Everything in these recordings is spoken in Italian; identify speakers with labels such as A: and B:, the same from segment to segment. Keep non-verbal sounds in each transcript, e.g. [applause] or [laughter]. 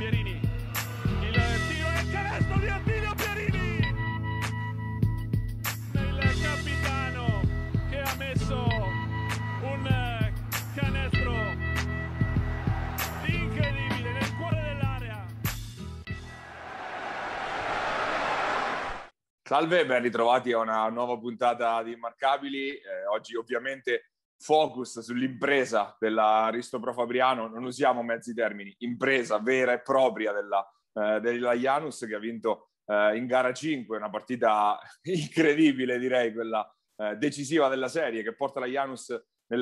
A: Pierini. Il tiro e il canestro di Attilio Pierini. Il capitano che ha messo un canestro incredibile nel cuore dell'area.
B: Salve, ben ritrovati a una nuova puntata di Immarcabili. Eh, oggi ovviamente focus sull'impresa dell'Aristopro Fabriano, non usiamo mezzi termini, impresa vera e propria della, eh, della Janus che ha vinto eh, in gara 5, una partita [laughs] incredibile direi, quella eh, decisiva della serie che porta la Janus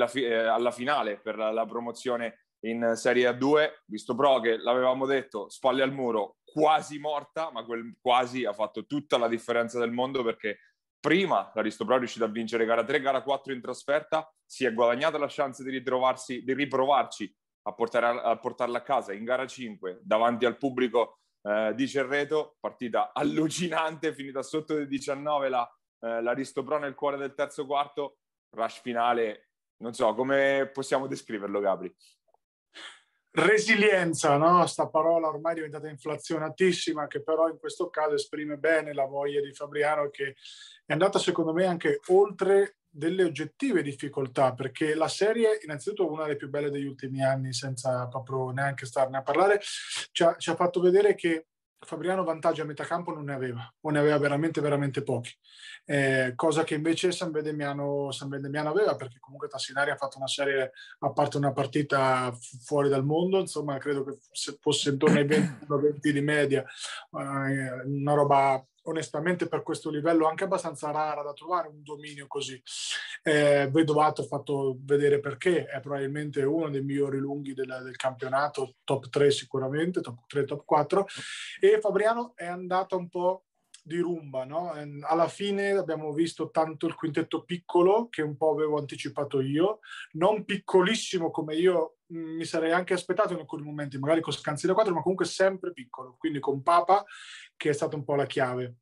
B: fi- eh, alla finale per la, la promozione in Serie A2, visto Pro che l'avevamo detto, spalle al muro, quasi morta, ma quel quasi ha fatto tutta la differenza del mondo perché prima l'Aristopro è riuscito a vincere gara 3, gara 4 in trasferta, si è guadagnata la chance di ritrovarsi, di riprovarci a, portare, a portarla a casa in gara 5 davanti al pubblico eh, di Cerreto, partita allucinante, finita sotto di 19 la, eh, l'Aristopro nel cuore del terzo quarto, rush finale, non so, come possiamo descriverlo Gabri?
C: Resilienza, no? Sta parola ormai è diventata inflazionatissima, che però in questo caso esprime bene la voglia di Fabriano, che è andata secondo me anche oltre delle oggettive difficoltà, perché la serie, innanzitutto, una delle più belle degli ultimi anni, senza proprio neanche starne a parlare, ci ha, ci ha fatto vedere che Fabriano vantaggi a metà campo non ne aveva, o ne aveva veramente, veramente pochi. Eh, cosa che invece San Vendemiano, San Vendemiano aveva, perché comunque Tassinari ha fatto una serie, a parte una partita fuori dal mondo, insomma, credo che fosse intorno ai 20, 20 [clears throat] di media, eh, una roba onestamente per questo livello anche abbastanza rara da trovare un dominio così. Eh, Vedovato ha fatto vedere perché, è probabilmente uno dei migliori lunghi del, del, campionato, top 3 sicuramente, top 3, top 4, e Fabriano è andata un po' di rumba, no? Alla fine abbiamo visto tanto il quintetto piccolo, che un po' avevo anticipato io, non piccolissimo come io mm, mi sarei anche aspettato in alcuni momenti, magari con Scanzi da 4, ma comunque sempre piccolo, quindi con Papa, che è stata un po' la chiave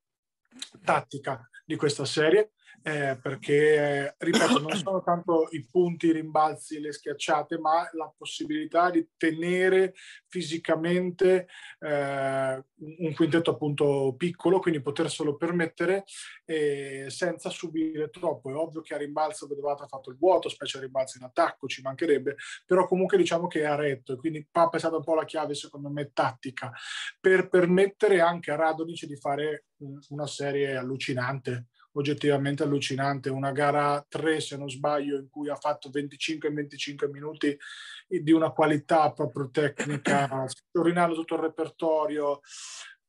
C: tattica di questa serie eh, perché, ripeto, non sono tanto i punti, i rimbalzi, le schiacciate, ma la possibilità di tenere fisicamente eh, un quintetto appunto piccolo, quindi poterselo permettere eh, senza subire troppo. È ovvio che a rimbalzo Vedovata ha fatto il vuoto, specie a rimbalzo in attacco, ci mancherebbe, però comunque diciamo che è a retto e quindi Papa è stata un po' la chiave, secondo me, tattica, per permettere anche a Radonic di fare una serie allucinante oggettivamente allucinante. Una gara 3, se non sbaglio, in cui ha fatto 25 25 minuti di una qualità proprio tecnica, [coughs] scorinando tutto il repertorio.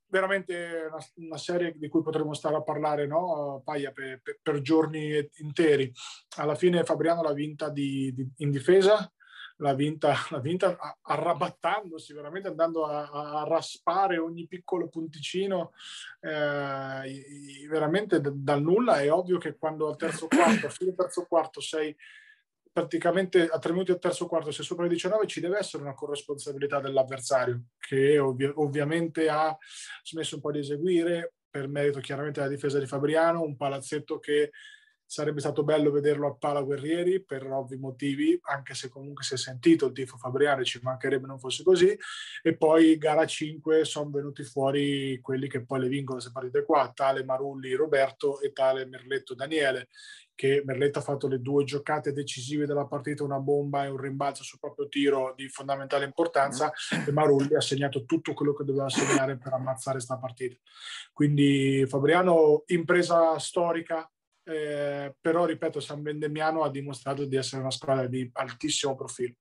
C: Veramente una, una, serie di cui potremmo stare a parlare, no? Paia, per, per, per giorni interi. Alla fine Fabriano l'ha vinta di, di, in difesa, l'ha vinta, [laughs] l'ha vinta arrabattandosi, veramente andando a, a, raspare ogni piccolo punticino, eh, veramente dal nulla. È ovvio che quando al terzo [coughs] quarto, a fine terzo quarto, sei praticamente a tre minuti al terzo quarto, sei sopra i 19, ci deve essere una corresponsabilità dell'avversario, che ovvi- ovviamente ha smesso un po' di eseguire, per merito chiaramente della difesa di Fabriano, un palazzetto che sarebbe stato bello vederlo a Pala Guerrieri per ovvi motivi, anche se comunque si è sentito il tifo Fabriano, ci mancherebbe non fosse così. E poi gara 5 sono venuti fuori quelli che poi le vincono queste partite qua, tale Marulli Roberto e tale Merletto Daniele, che Merletto ha fatto le due giocate decisive della partita, una bomba e un rimbalzo sul proprio tiro di fondamentale importanza e Marulli ha segnato tutto quello che doveva segnare per ammazzare questa partita. Quindi Fabriano, impresa storica, eh, però ripeto, San Vendemiano ha dimostrato di essere una squadra di altissimo profilo.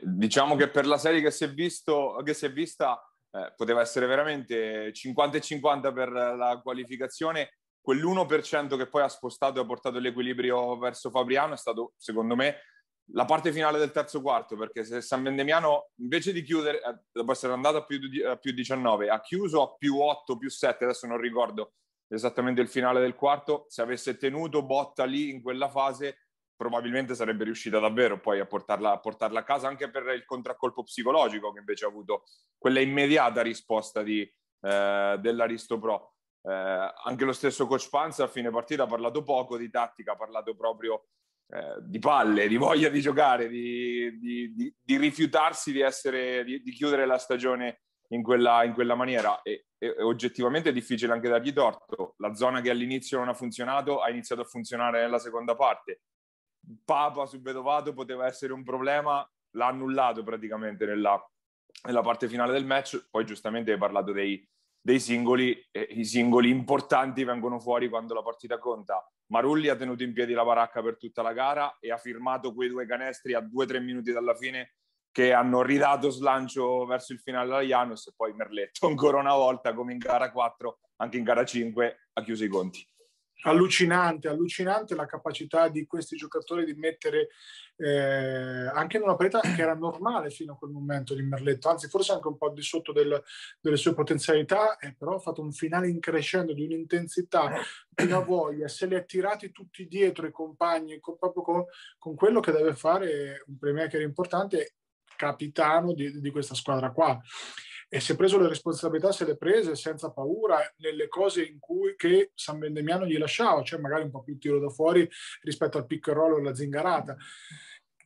B: Diciamo che per la serie che si è, visto, che si è vista eh, poteva essere veramente 50 e 50 per la qualificazione, quell'1% che poi ha spostato e ha portato l'equilibrio verso Fabriano è stato, secondo me, la parte finale del terzo quarto, perché se San Vendemiano, invece di chiudere, eh, dopo essere andato a più, a più 19, ha chiuso a più 8, più 7, adesso non ricordo esattamente il finale del quarto, se avesse tenuto botta lì in quella fase, probabilmente sarebbe riuscita davvero poi a portarla, a portarla a casa, anche per il contraccolpo psicologico che invece ha avuto quella immediata risposta di, eh, dell'Aristo Pro. Eh, anche lo stesso coach Panza a fine partita ha parlato poco di tattica, ha parlato proprio eh, di palle, di voglia di giocare, di, di, di, rifiutarsi essere, di, chiudere la stagione in quella, in quella maniera. E, e, oggettivamente è difficile anche dargli torto. La zona che all'inizio non ha funzionato ha iniziato a funzionare nella seconda parte. Papa su Vedovato poteva essere un problema, l'ha annullato praticamente nella, nella parte finale del match. Poi giustamente hai parlato dei, dei singoli, e i singoli importanti vengono fuori quando la partita conta. Marulli ha tenuto in piedi la baracca per tutta la gara e ha firmato quei due canestri a due o tre minuti dalla fine che hanno ridato slancio verso il finale alla Janus e poi Merletto ancora una volta come in gara 4, anche in gara 5 ha chiuso i conti.
C: Allucinante, allucinante la capacità di questi giocatori di mettere eh, anche in una parità che era normale fino a quel momento di Merletto, anzi forse anche un po' di sotto del, delle sue potenzialità, eh, però ha fatto un finale increscendo di un'intensità, di una voglia, se li ha tirati tutti dietro i compagni, con, proprio con, con quello che deve fare un playmaker importante, capitano di, di questa squadra qua e si è preso le responsabilità, se le prese senza paura nelle cose in cui che San Bendemiano gli lasciava, cioè magari un po' più tiro da fuori rispetto al pick and roll o alla zingarata.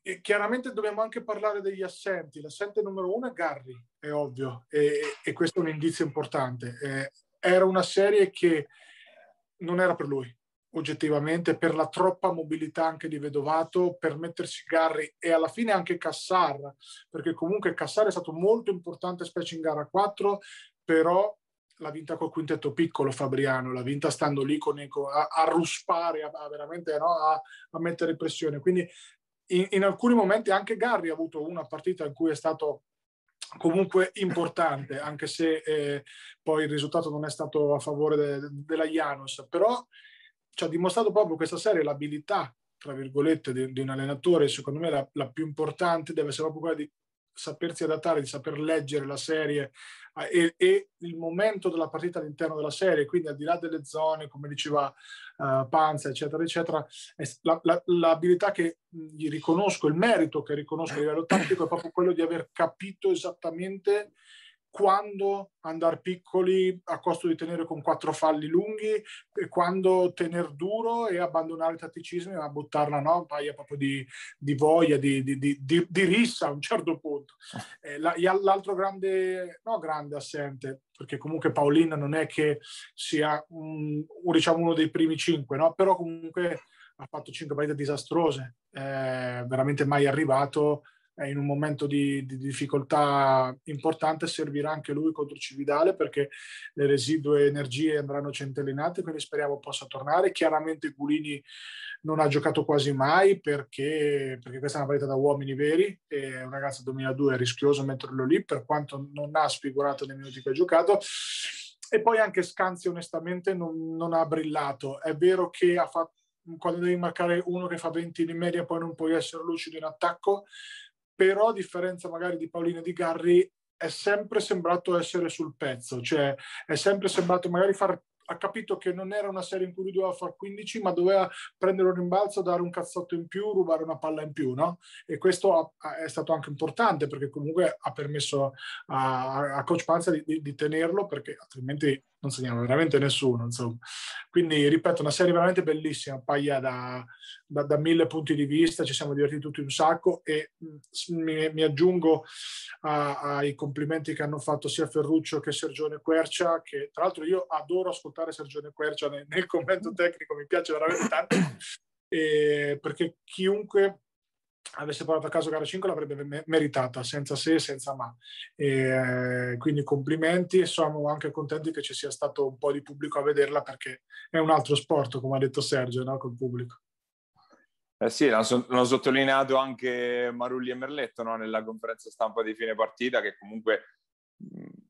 C: E chiaramente dobbiamo anche parlare degli assenti. L'assente numero uno è Garry, è ovvio, e, e questo è un indizio importante. Eh, era una serie che non era per lui oggettivamente per la troppa mobilità anche di Vedovato per mettersi Garri e alla fine anche Cassar perché comunque Cassar è stato molto importante specie in gara 4 però l'ha vinta col quintetto piccolo Fabriano l'ha vinta stando lì con, a, a ruspare a, a veramente no? a, a, mettere pressione quindi in, in alcuni momenti anche Garri ha avuto una partita in cui è stato comunque importante, anche se eh, poi il risultato non è stato a favore de, della Janus, però ci ha dimostrato proprio questa serie l'abilità, tra virgolette, di, di un allenatore, secondo me la, la, più importante deve essere proprio quella di sapersi adattare, di saper leggere la serie eh, e, e, il momento della partita all'interno della serie, quindi al di là delle zone, come diceva uh, Panza, eccetera, eccetera, la, la, l'abilità che gli riconosco, il merito che riconosco a livello tattico è proprio quello di aver capito esattamente quando andare piccoli a costo di tenere con quattro falli lunghi e quando tenere duro e abbandonare i tatticismi ma buttarla no? un paio proprio di, di voglia, di, di, di, di, rissa a un certo punto. [laughs] Eh, la, l'altro grande, no grande assente, perché comunque Paolin non è che sia un, diciamo uno dei primi cinque, no? però comunque ha fatto cinque partite disastrose, eh, veramente mai arrivato in un momento di, di, difficoltà importante servirà anche lui contro Cividale perché le residue energie andranno centellinate, quindi speriamo possa tornare. Chiaramente Gulini non ha giocato quasi mai perché, perché questa è una partita da uomini veri e un ragazzo 2002 è rischioso metterlo lì per quanto non ha sfigurato nei minuti che ha giocato. E poi anche Scanzi onestamente non, non ha brillato. È vero che fatto quando devi marcare uno che fa 20 in media poi non puoi essere lucido in attacco però a differenza magari di Paolino e di Garri è sempre sembrato essere sul pezzo, cioè è sempre sembrato magari far ha capito che non era una serie in cui lui doveva fare 15, ma doveva prendere un rimbalzo, dare un cazzotto in più, rubare una palla in più, no? E questo ha, è stato anche importante perché comunque ha permesso a, a Coach Panza di, di, di, tenerlo perché altrimenti non segniamo veramente nessuno, insomma. Quindi, ripeto, una serie veramente bellissima, paia da, da, da, mille punti di vista, ci siamo divertiti tutti un sacco e mm, mi, mi aggiungo ai complimenti che hanno fatto sia Ferruccio che Sergione Quercia, che tra l'altro io adoro ascoltare Sergione Quercia nel, nel commento tecnico, mi piace veramente tanto, e, perché chiunque avesse parlato a caso gara 5 l'avrebbe meritata senza se senza ma e, quindi complimenti e siamo anche contenti che ci sia stato un po' di pubblico a vederla perché è un altro sport come ha detto Sergio no? col pubblico
B: eh sì, l'hanno sottolineato anche Marulli e Merletto no? nella conferenza stampa di fine partita che comunque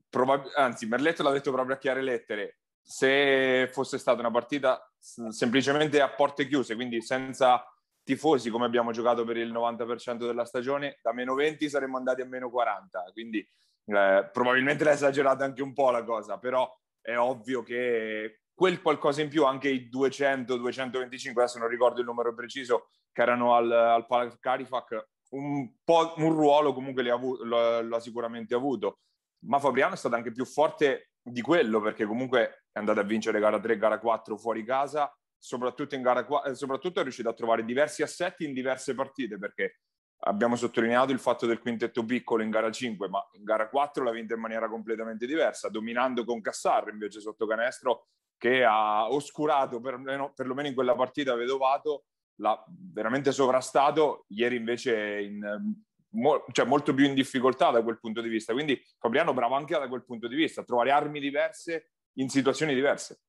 B: probab- anzi Merletto l'ha detto proprio a chiare lettere se fosse stata una partita semplicemente a porte chiuse quindi senza tifosi come abbiamo giocato per il 90% della stagione, da meno 20 saremmo andati a meno 40, quindi eh, probabilmente l'ha esagerata anche un po' la cosa, però è ovvio che quel qualcosa in più, anche i 200, 225, adesso non ricordo il numero preciso, che erano al, al Carifac, un, un ruolo comunque avu- lo, lo ha sicuramente avuto, ma Fabriano è stato anche più forte di quello, perché comunque è andato a vincere gara 3, gara 4 fuori casa, soprattutto in gara 4, eh, soprattutto è riuscito a trovare diversi assetti in diverse partite perché abbiamo sottolineato il fatto del quintetto piccolo in gara 5, ma in gara 4 l'ha vinta in maniera completamente diversa, dominando con Cassar invece sotto canestro che ha oscurato perlomeno, perlomeno in quella partita Vedovato, l'ha veramente sovrastato, ieri invece in, cioè molto più in difficoltà da quel punto di vista. Quindi Fabriano bravo anche da quel punto di vista, a trovare armi diverse in situazioni diverse.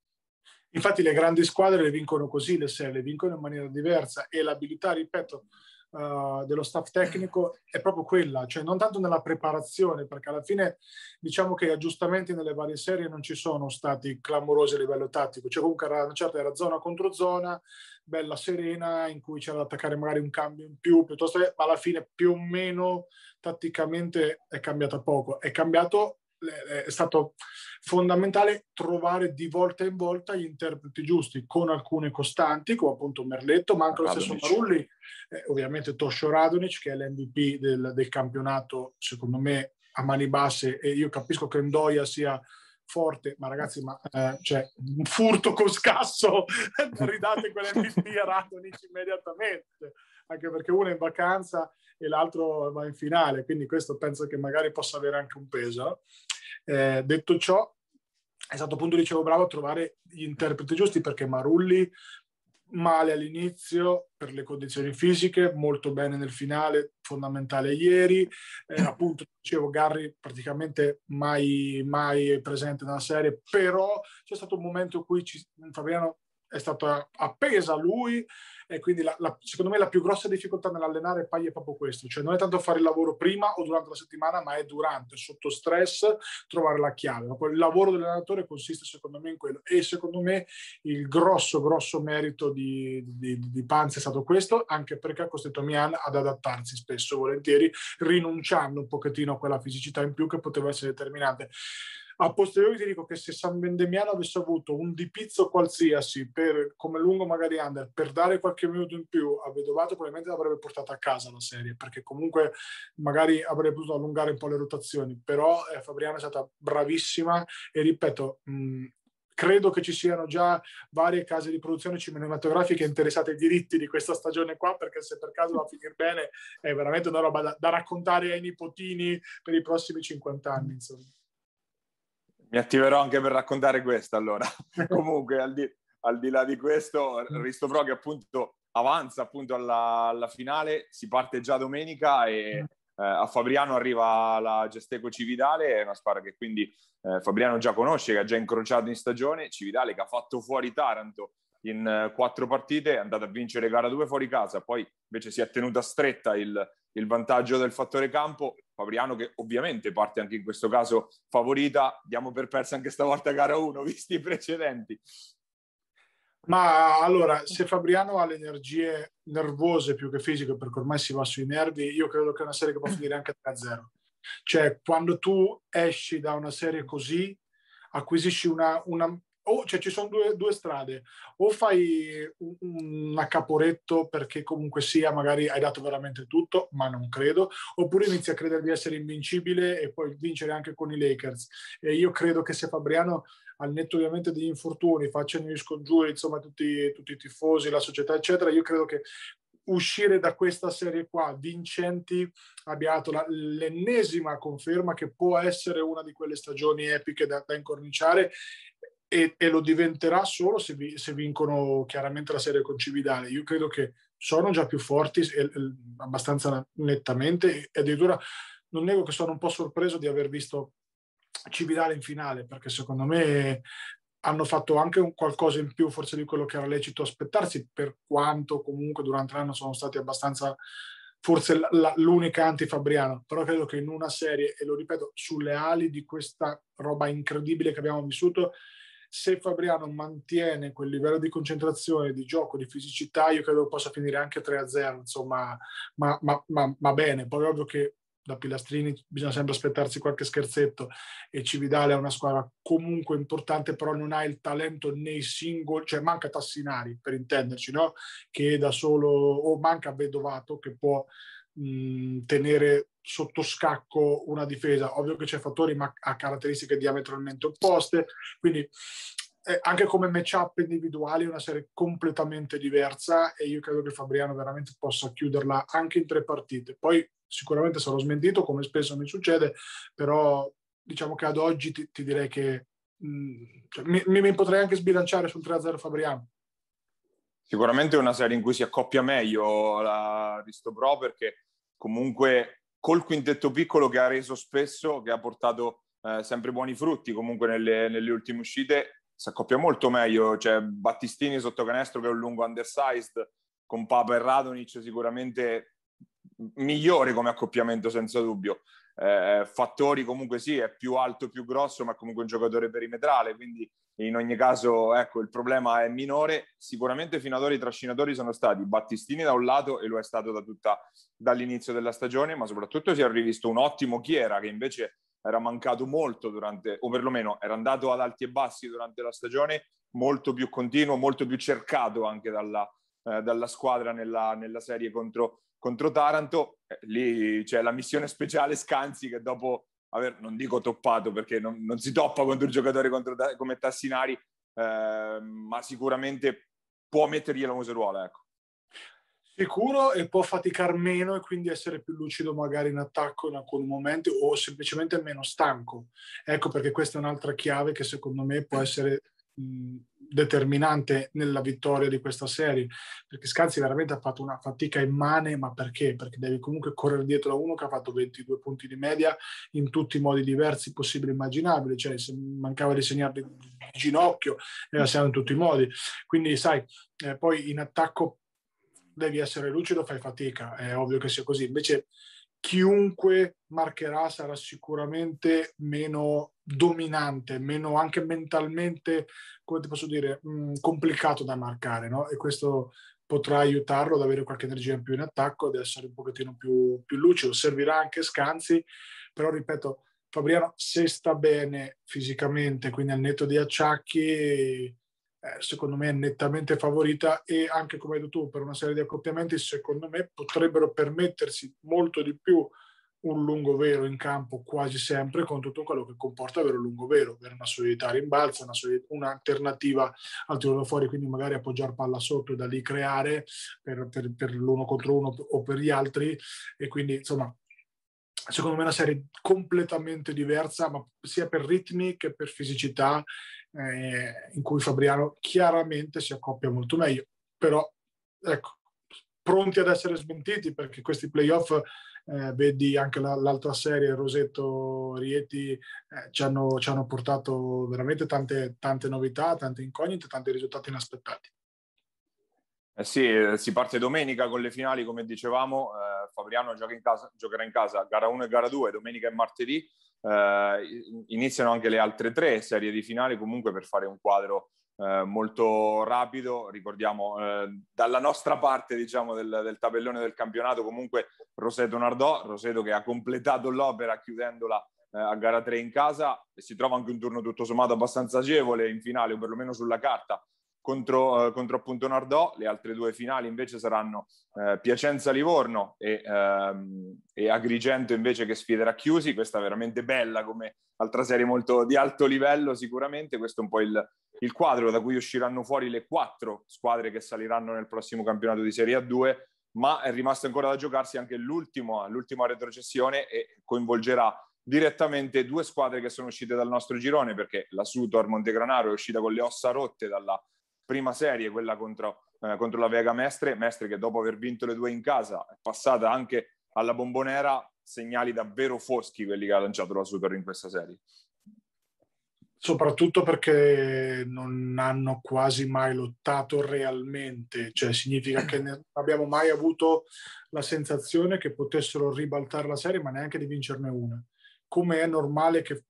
C: Infatti le grandi squadre le vincono così le serie, le vincono in maniera diversa e l'abilità, ripeto, uh, dello staff tecnico è proprio quella, cioè non tanto nella preparazione, perché alla fine diciamo che gli aggiustamenti nelle varie serie non ci sono stati clamorosi a livello tattico, cioè comunque era, una certa era zona contro zona, bella serena, in cui c'era da attaccare magari un cambio in più, piuttosto che, alla fine più o meno tatticamente è cambiata poco, è cambiato è stato fondamentale trovare di volta in volta gli interpreti giusti con alcune costanti come appunto Merletto ma anche lo stesso Marulli eh, ovviamente Toscio Radonic che è l'MVP del, del, campionato secondo me a mani basse e io capisco che Ndoia sia forte ma ragazzi ma eh, cioè, un furto con scasso [laughs] ridate quell'MVP a Radonic immediatamente anche perché uno è in vacanza e l'altro va in finale, quindi questo penso che magari possa avere anche un peso. Eh, detto ciò, è stato appunto, dicevo, bravo a trovare gli interpreti giusti perché Marulli male all'inizio per le condizioni fisiche, molto bene nel finale, fondamentale ieri. Eh, [clears throat] appunto, dicevo, Garry praticamente mai, mai presente nella serie, però c'è stato un momento in cui ci, Fabiano è stato appesa a lui e quindi la, la, secondo me la più grossa difficoltà nell'allenare Pai è proprio questo, cioè non è tanto fare il lavoro prima o durante la settimana, ma è durante, sotto stress, trovare la chiave. Il lavoro dell'allenatore consiste secondo me in quello e secondo me il grosso, grosso merito di, di, di Panzi è stato questo, anche perché ha costretto Mian ad adattarsi spesso, volentieri, rinunciando un pochettino a quella fisicità in più che poteva essere determinante. A posteriori ti dico che se San Vendemiano avesse avuto un dipizzo qualsiasi per, come lungo magari under per dare qualche minuto in più a Vedovato probabilmente l'avrebbe portata a casa la serie perché comunque magari avrebbe potuto allungare un po' le rotazioni però eh, Fabriano è stata bravissima e ripeto mh, credo che ci siano già varie case di produzione cinematografiche interessate ai diritti di questa stagione qua, perché se per caso va a finire bene è veramente una roba da, da raccontare ai nipotini per i prossimi 50 anni. Insomma.
B: Mi attiverò anche per raccontare questo allora. [laughs] Comunque, al di, al di, là di questo, Risto Pro che appunto avanza appunto alla, alla finale, si parte già domenica e eh, a Fabriano arriva la Gesteco Cividale, è una squadra che quindi eh, Fabriano già conosce, che ha già incrociato in stagione, Cividale che ha fatto fuori Taranto in uh, quattro partite, è andata a vincere gara due fuori casa, poi invece si è tenuta stretta il, il vantaggio del fattore campo. Fabriano che ovviamente parte anche in questo caso favorita, diamo per persa anche stavolta gara 1, [laughs] visti i precedenti.
C: Ma allora, se Fabriano ha le energie nervose più che fisiche, perché ormai si va sui nervi, io credo che è una serie che può [laughs] finire anche 3-0. Cioè, quando tu esci da una serie così, acquisisci una, una o cioè, ci sono due, due, strade, o fai un, un accaporetto perché comunque sia, magari hai dato veramente tutto, ma non credo, oppure inizi a credere di essere invincibile e poi vincere anche con i Lakers. E io credo che se Fabriano, al netto ovviamente degli infortuni, facciano gli scongiuri, insomma, tutti, tutti i tifosi, la società, eccetera, io credo che uscire da questa serie qua vincenti abbia dato la, l'ennesima conferma che può essere una di quelle stagioni epiche da, da incorniciare e, e, lo diventerà solo se, vi, se, vincono chiaramente la serie con Cividale. Io credo che sono già più forti e, abbastanza nettamente e addirittura non nego che sono un po' sorpreso di aver visto Cividale in finale perché secondo me hanno fatto anche un qualcosa in più forse di quello che era lecito aspettarsi per quanto comunque durante l'anno sono stati abbastanza forse la, l'unica anti-Fabriano, però credo che in una serie, e lo ripeto, sulle ali di questa roba incredibile che abbiamo vissuto, se Fabriano mantiene quel livello di concentrazione, di gioco, di fisicità, io credo possa finire anche 3-0, insomma, ma, ma, ma, ma bene. Poi ovvio che da Pilastrini bisogna sempre aspettarsi qualche scherzetto e Cividale è una squadra comunque importante però non ha il talento nei singoli cioè manca Tassinari per intenderci no? che da solo o manca Vedovato che può mh, tenere sotto scacco una difesa. Ovvio che c'è fattori ma ha caratteristiche diametralmente opposte, quindi eh, anche come matchup individuali è una serie completamente diversa e io credo che Fabriano veramente possa chiuderla anche in tre partite. Poi sicuramente sarò smentito come spesso mi succede, però diciamo che ad oggi ti, ti direi che mh, mm, cioè, mi, mi, potrei anche sbilanciare sul 3-0 Fabriano.
B: Sicuramente è una serie in cui si accoppia meglio la Risto Pro perché comunque col quintetto piccolo che ha reso spesso, che ha portato eh, sempre buoni frutti comunque nelle, nelle ultime uscite, si accoppia molto meglio. C'è Battistini sotto canestro che è un lungo undersized, con Papa e Radonic sicuramente migliore come accoppiamento senza dubbio. Eh, fattori comunque sì, è più alto, più grosso, ma comunque un giocatore perimetrale, quindi in ogni caso ecco, il problema è minore. Sicuramente fino ad ora i trascinatori sono stati Battistini da un lato e lo è stato da tutta, dall'inizio della stagione, ma soprattutto si è rivisto un ottimo Chiera che invece era mancato molto durante, o perlomeno era andato ad alti e bassi durante la stagione, molto più continuo, molto più cercato anche dalla, eh, dalla squadra nella, nella serie contro, contro Taranto. Eh, lì c'è la missione speciale Scanzi che dopo aver, non dico toppato perché non, non si toppa contro un giocatore contro, come Tassinari, eh, ma sicuramente può mettergli la museruola, ecco.
C: Sicuro e può faticare meno e quindi essere più lucido magari in attacco in alcuni momenti o semplicemente meno stanco. Ecco perché questa è un'altra chiave che secondo me può essere mh, determinante nella vittoria di questa serie, perché Scanzi veramente ha fatto una fatica immane, ma perché? Perché devi comunque correre dietro a uno che ha fatto 22 punti di media in tutti i modi diversi possibili e immaginabili, cioè se mancava di segnare di ginocchio, era segnato in tutti i modi. Quindi sai, eh, poi in attacco devi essere lucido, fai fatica, è ovvio che sia così. Invece chiunque marcherà sarà sicuramente meno dominante, meno anche mentalmente, come ti posso dire, mh, mm, complicato da marcare, no? E questo potrà aiutarlo ad avere qualche energia in più in attacco, ad essere un pochettino più, più lucido. Servirà anche Scanzi, però ripeto, Fabriano se sta bene fisicamente, quindi al netto di acciacchi, eh, secondo me è nettamente favorita e anche come hai detto tu per una serie di accoppiamenti secondo me potrebbero permettersi molto di più un lungo vero in campo quasi sempre con tutto quello che comporta avere un lungo vero, avere una solidità rimbalza, una solid- un'alternativa al tiro da fuori, quindi magari appoggiare palla sotto e da lì creare per, per, per l'uno contro uno o per gli altri e quindi insomma secondo me è una serie completamente diversa, ma sia per ritmi che per fisicità eh, in cui Fabriano chiaramente si accoppia molto meglio. Però, ecco, pronti ad essere smentiti perché questi playoff, eh, vedi anche la, l'altra serie, Rosetto, Rieti, eh, ci, hanno, ci, hanno, portato veramente tante, tante novità, tante incognite, tanti risultati inaspettati.
B: Eh sì, eh, si parte domenica con le finali, come dicevamo, eh, Fabriano in casa, giocherà in casa gara 1 e gara 2, domenica e martedì, eh, iniziano anche le altre tre serie di finali comunque per fare un quadro eh, molto rapido. Ricordiamo eh, dalla nostra parte diciamo, del, del, tabellone del campionato comunque Roseto Nardò, Roseto che ha completato l'opera chiudendola eh, a gara 3 in casa e si trova anche un turno tutto sommato abbastanza agevole in finale o perlomeno sulla carta contro, eh, contro appunto Nardò, le altre due finali invece saranno eh, Piacenza-Livorno e, ehm, e, Agrigento invece che sfiderà Chiusi, questa è veramente bella come altra serie molto di alto livello sicuramente, questo è un po' il, il quadro da cui usciranno fuori le quattro squadre che saliranno nel prossimo campionato di Serie A2, ma è rimasto ancora da giocarsi anche l'ultima retrocessione e coinvolgerà direttamente due squadre che sono uscite dal nostro girone perché la Sutor Montegranaro è uscita con le ossa rotte dalla prima serie, quella contro, eh, contro la Vega Mestre, Mestre che dopo aver vinto le due in casa è passata anche alla bombonera, segnali davvero foschi quelli che ha lanciato la Super in questa serie.
C: Soprattutto perché non hanno quasi mai lottato realmente, cioè significa che non abbiamo mai avuto la sensazione che potessero ribaltare la serie, ma neanche di vincerne una. Come è normale che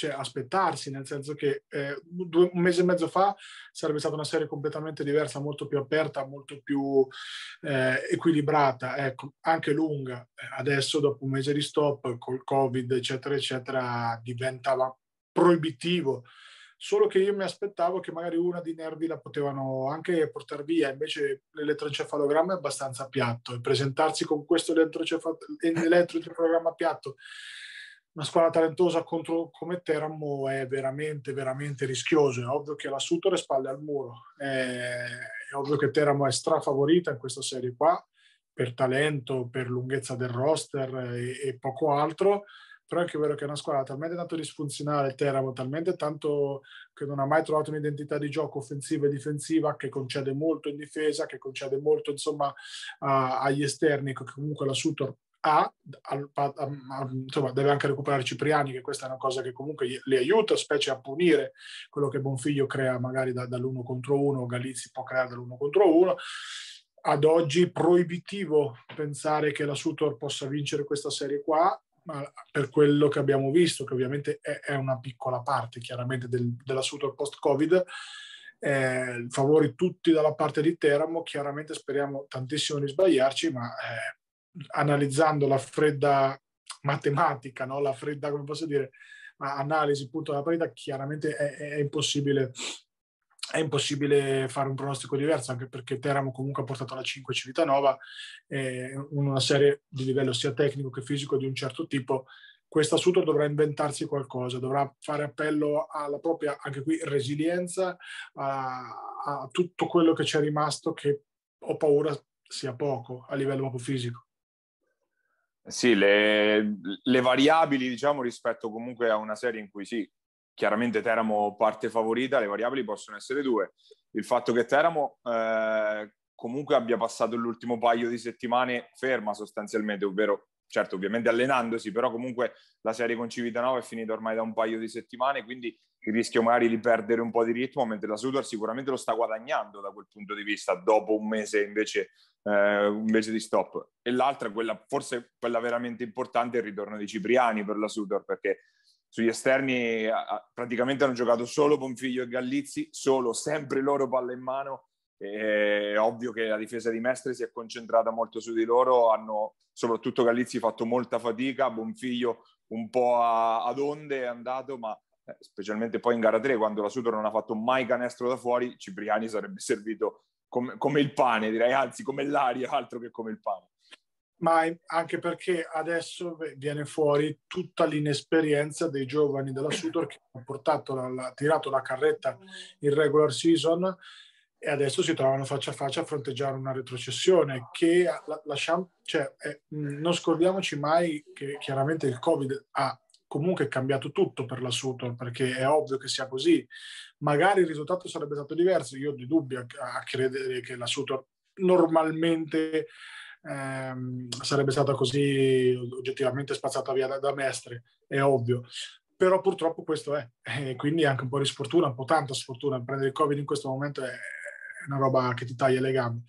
C: cioè, aspettarsi, nel senso che eh, due, un mese e mezzo fa sarebbe stata una serie completamente diversa, molto più aperta, molto più eh, equilibrata, ecco, anche lunga. Adesso, dopo un mese di stop, col Covid, eccetera, eccetera, diventava proibitivo. Solo che io mi aspettavo che magari una di nervi la potevano anche portare via, invece l'elettroencefalogramma è abbastanza piatto e presentarsi con questo elettroencefalogramma piatto una squadra talentosa contro, come Teramo è veramente, veramente rischioso. È ovvio che la Sutor è spalle al muro, è, è ovvio che Teramo è strafavorita in questa serie qua per talento, per lunghezza del roster e, e poco altro però è anche vero che è una squadra talmente tanto disfunzionale, Teramo, talmente tanto che non ha mai trovato un'identità di gioco offensiva e difensiva, che concede molto in difesa, che concede molto insomma a, agli esterni, che comunque la Sutor ha, insomma, deve anche recuperare Cipriani, che questa è una cosa che comunque li aiuta, specie a punire quello che Bonfiglio crea magari da, dall'uno contro uno, Galizzi può creare dall'uno contro uno. Ad oggi proibitivo pensare che la Sutor possa vincere questa serie qua, ma per quello che abbiamo visto, che ovviamente è, è una piccola parte chiaramente del, della Sutor post-Covid, eh, favori tutti dalla parte di Teramo, chiaramente speriamo tantissimo di sbagliarci, ma eh, analizzando la fredda matematica, no? la fredda, come posso dire, analisi appunto della partita, chiaramente è, è impossibile è impossibile fare un pronostico diverso, anche perché Teramo comunque ha portato la 5 Civitanova, eh, una serie di livello sia tecnico che fisico di un certo tipo. Questa Sutor dovrà inventarsi qualcosa, dovrà fare appello alla propria, anche qui, resilienza, a, a tutto quello che c'è rimasto, che ho paura sia poco a livello proprio fisico.
B: Sì, le, le variabili, diciamo, rispetto comunque a una serie in cui sì, chiaramente Teramo parte favorita, le variabili possono essere due. Il fatto che Teramo eh, comunque abbia passato l'ultimo paio di settimane ferma sostanzialmente, ovvero certo ovviamente allenandosi, però comunque la serie con Civitanova è finita ormai da un paio di settimane, quindi il rischio magari di perdere un po' di ritmo, mentre la Sudor sicuramente lo sta guadagnando da quel punto di vista, dopo un mese invece, eh, invece di stop. E l'altra, quella, forse quella veramente importante, è il ritorno di Cipriani per la Sudor, perché sugli esterni praticamente hanno giocato solo Bonfiglio e Gallizzi, solo, sempre loro palla in mano. È ovvio che la difesa di Mestre si è concentrata molto su di loro, hanno soprattutto Gallizzi fatto molta fatica, Bonfiglio un po' ad onde è andato, ma eh, specialmente poi in gara 3 quando la Sutor non ha fatto mai canestro da fuori, Cipriani sarebbe [laughs] servito come, come il pane, direi, anzi come l'aria, altro che come il pane.
C: Ma anche perché adesso viene fuori tutta l'inesperienza dei giovani della Sutor che hanno portato la, la, tirato la carretta in regular season e adesso si trovano faccia a faccia a fronteggiare una retrocessione che la, lasciamo, cioè, eh, non scordiamoci mai che chiaramente il Covid ha comunque cambiato tutto per la Sutor perché è ovvio che sia così. Magari il risultato sarebbe stato diverso, io ho dei dubbi a, a credere che la Sutor normalmente ehm, sarebbe stata così oggettivamente spazzata via da, da Mestre, è ovvio. Però purtroppo questo è, [laughs] e quindi anche un po' di sfortuna, un po' tanta sfortuna. Prendere il Covid in questo momento è una roba che ti taglia le gambe.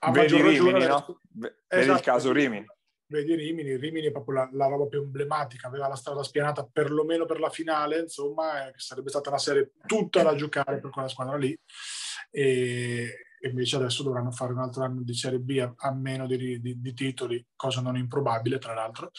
B: A vedi Rimini, ragione, no? Vedi esatto, il caso Rimini.
C: Vedi Rimini, Rimini è proprio la, la, roba più emblematica, aveva la strada spianata perlomeno per la finale, insomma, che sarebbe stata una serie tutta da giocare per quella squadra lì. E, e invece adesso dovranno fare un altro anno di Serie B a, a meno di, di, di, titoli, cosa non improbabile tra l'altro,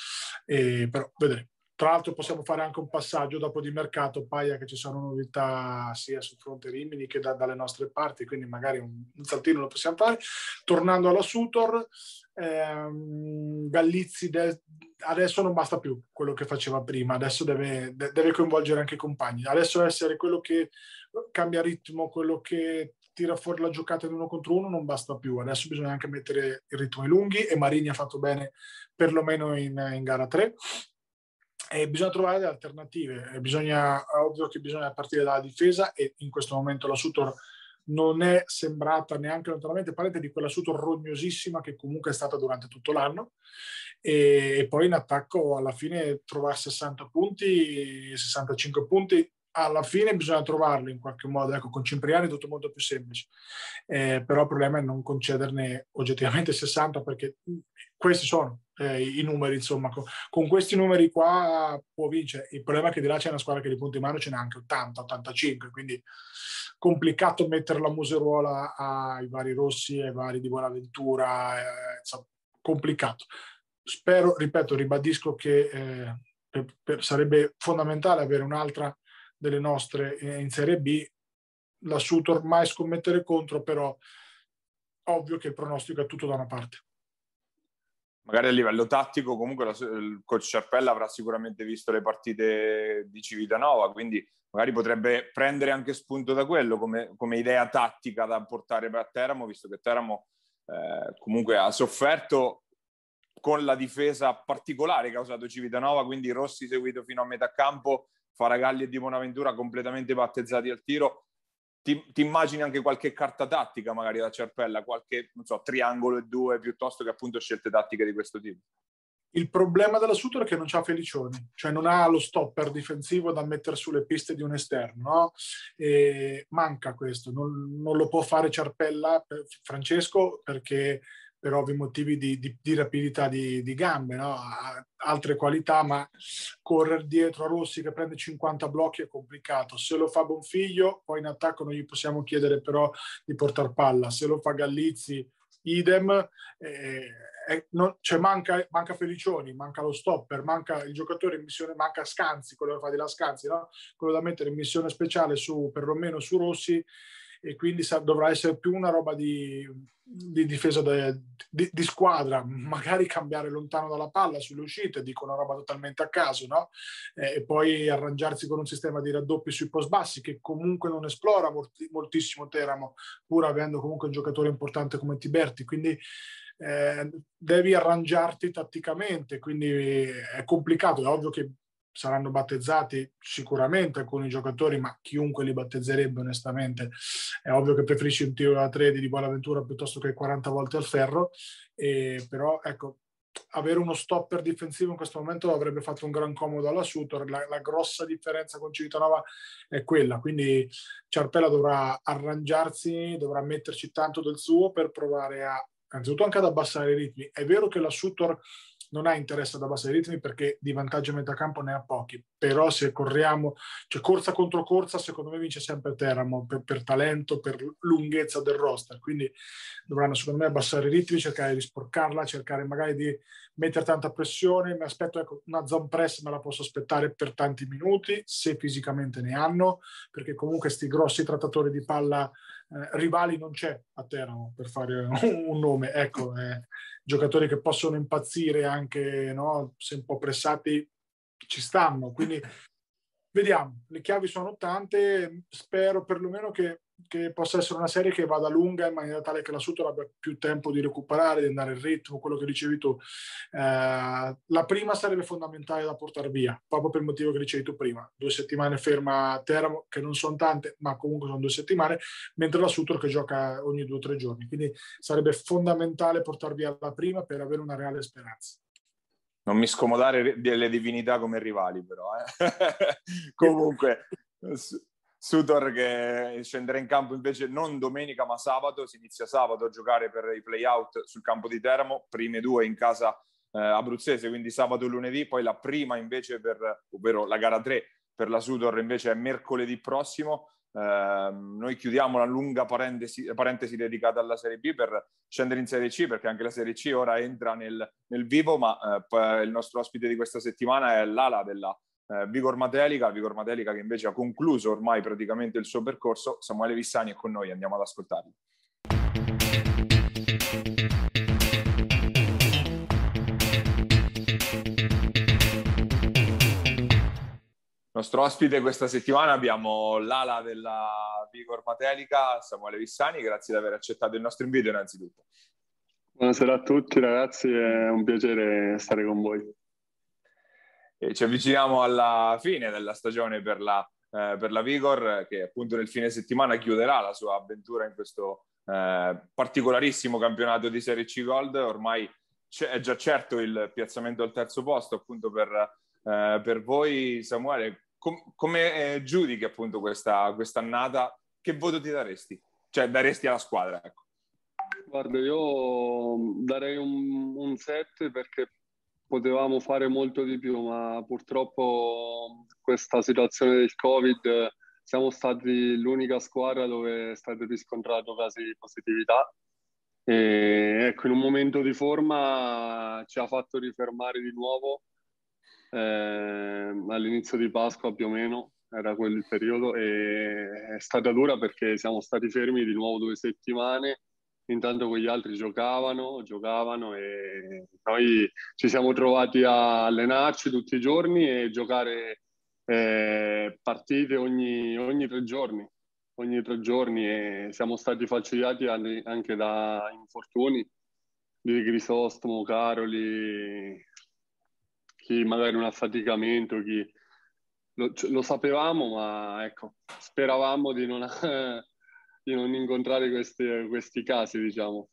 C: e, però vedremo. Tra l'altro possiamo fare anche un passaggio dopo di mercato, paia che ci sono novità sia sul fronte Rimini che da, dalle nostre parti, quindi magari un, un, saltino lo possiamo fare. Tornando alla Sutor, ehm, Gallizzi de, adesso non basta più quello che faceva prima, adesso deve, de, deve coinvolgere anche i compagni, adesso essere quello che cambia ritmo, quello che tira fuori la giocata in uno contro uno non basta più. Adesso bisogna anche mettere i ritmi lunghi e Marini ha fatto bene perlomeno in, in gara 3. E bisogna trovare alternative. Bisogna, è ovvio che bisogna partire dalla difesa e in questo momento la Sutor non è sembrata neanche lontanamente parente di quella Sutor rognosissima che comunque è stata durante tutto l'anno. E, e poi in attacco alla fine trovare 60 punti, 65 punti alla fine bisogna trovarlo in qualche modo. Ecco, con Cipriani è tutto molto più semplice, eh, però il problema è non concederne oggettivamente 60 perché questi sono eh, i numeri, insomma, con, con, questi numeri qua può vincere. Il problema è che di là c'è una squadra che di punti in mano ce n'è anche 80, 85, quindi complicato mettere la museruola ai vari Rossi, ai vari di Buonaventura, eh, insomma, complicato. Spero, ripeto, ribadisco che eh, per, per, sarebbe fondamentale avere un'altra delle nostre in Serie B, la Sutor mai scommettere contro, però ovvio che il pronostico è tutto da una parte.
B: Magari a livello tattico comunque il coach Sciarpella avrà sicuramente visto le partite di Civitanova, quindi magari potrebbe prendere anche spunto da quello come, come idea tattica da portare a Teramo, visto che Teramo eh, comunque ha sofferto con la difesa particolare che ha usato Civitanova, quindi Rossi seguito fino a metà campo, Faragalli e Di Bonaventura completamente battezzati al tiro. Ti, immagini anche qualche carta tattica magari da Cerpella, qualche so, triangolo e due piuttosto che appunto scelte tattiche di questo tipo?
C: Il problema della Sutor è che non ha Felicioni, cioè non ha lo stopper difensivo da mettere sulle piste di un esterno, no? Manca questo, non, non, lo può fare Ciarpella, Francesco, perché per ovvi motivi di, di, di rapidità di, di gambe, no? altre qualità, ma correre dietro a Rossi che prende 50 blocchi è complicato. Se lo fa Bonfiglio, poi in attacco non gli possiamo chiedere però di portare palla. Se lo fa Gallizzi, idem. Eh, eh, non, cioè manca, manca, Felicioni, manca lo stopper, manca il giocatore in missione, manca Scanzi, quello che fa di Scanzi, no? quello da mettere in missione speciale su, perlomeno su Rossi e quindi sa, dovrà essere più una roba di, di difesa de, di, di, squadra, magari cambiare lontano dalla palla sulle uscite, dico una roba totalmente a caso, no? Eh, e poi arrangiarsi con un sistema di raddoppi sui post bassi che comunque non esplora molti, moltissimo Teramo, pur avendo comunque un giocatore importante come Tiberti, quindi eh, devi arrangiarti tatticamente, quindi è complicato, è ovvio che saranno battezzati sicuramente alcuni giocatori, ma chiunque li battezzerebbe onestamente. È ovvio che preferisci un tiro da 3 di Buonaventura piuttosto che 40 volte al ferro, e, però ecco, avere uno stopper difensivo in questo momento avrebbe fatto un gran comodo alla Sutor. La, la grossa differenza con Civitanova è quella, quindi Ciarpella dovrà arrangiarsi, dovrà metterci tanto del suo per provare a, anzitutto anche ad abbassare i ritmi. È vero che la Sutor non ha interesse ad abbassare i ritmi perché di vantaggio a metà campo ne ha pochi, però se corriamo, cioè corsa contro corsa, secondo me vince sempre Teramo per, per talento, per lunghezza del roster, quindi dovranno secondo me abbassare i ritmi, cercare di sporcarla, cercare magari di mettere tanta pressione, mi aspetto ecco, una zone press me la posso aspettare per tanti minuti, se fisicamente ne hanno, perché comunque questi grossi trattatori di palla eh, rivali non c'è a Teramo per fare [laughs] un, nome, ecco, eh, giocatori che possono impazzire anche no, se un po' pressati ci stanno. Quindi [laughs] vediamo, le chiavi sono tante, spero perlomeno che, che, possa essere una serie che vada lunga in maniera tale che la Sutor abbia più tempo di recuperare, di andare in ritmo, quello che dicevi tu. Eh, la prima sarebbe fondamentale da portare via, proprio per il motivo che dicevi tu prima. Due settimane ferma a Teramo, che non sono tante, ma comunque sono due settimane, mentre la Sutor che gioca ogni due o tre giorni. Quindi sarebbe fondamentale portare via la prima per avere una reale speranza
B: non mi scomodare delle divinità come rivali, però. Eh. [laughs] Comunque, [laughs] Sutor che scenderà in campo invece non domenica ma sabato, si inizia sabato a giocare per i play-out sul campo di Teramo, prime due in casa eh, abruzzese, quindi sabato e lunedì, poi la prima invece per, ovvero la gara 3 per la Sutor invece è mercoledì prossimo, Uh, noi chiudiamo la lunga parentesi, parentesi, dedicata alla Serie B per scendere in Serie C, perché anche la Serie C ora entra nel, nel vivo, ma uh, il nostro ospite di questa settimana è l'ala della uh, Vigor Matelica, Vigor Matelica che invece ha concluso ormai praticamente il suo percorso. Samuele Vissani è con noi, andiamo ad ascoltarlo. Nostro ospite questa settimana abbiamo l'ala della Vigor Matelica, Samuele Vissani, grazie di aver accettato il nostro invito innanzitutto.
D: Buonasera a tutti ragazzi, è un piacere stare con voi.
B: E ci avviciniamo alla fine della stagione per la, eh, per la Vigor, che appunto nel fine settimana chiuderà la sua avventura in questo eh, particolarissimo campionato di Serie C Gold. Ormai è già certo il piazzamento al terzo posto appunto per, eh, per voi. Samuele, com- come eh, giudichi appunto questa annata? Che voto ti daresti? Cioè daresti alla squadra, ecco.
D: Guarda, io darei un, un 7 perché potevamo fare molto di più, ma purtroppo questa situazione del Covid siamo stati l'unica squadra dove è stato riscontrato casi di positività. E ecco, in un momento di forma ci ha fatto rifermare di nuovo eh, all'inizio di Pasqua più o meno, era quello il periodo, e è stata dura perché siamo stati fermi di nuovo due settimane intanto quegli altri giocavano, giocavano e noi ci siamo trovati a allenarci tutti i giorni e giocare eh, partite ogni, ogni, tre giorni. Ogni tre giorni e siamo stati falcidiati anche da infortuni di Crisostomo, Caroli, chi magari un affaticamento, chi lo, lo sapevamo, ma ecco, speravamo di non, di non incontrare questi, questi casi, diciamo.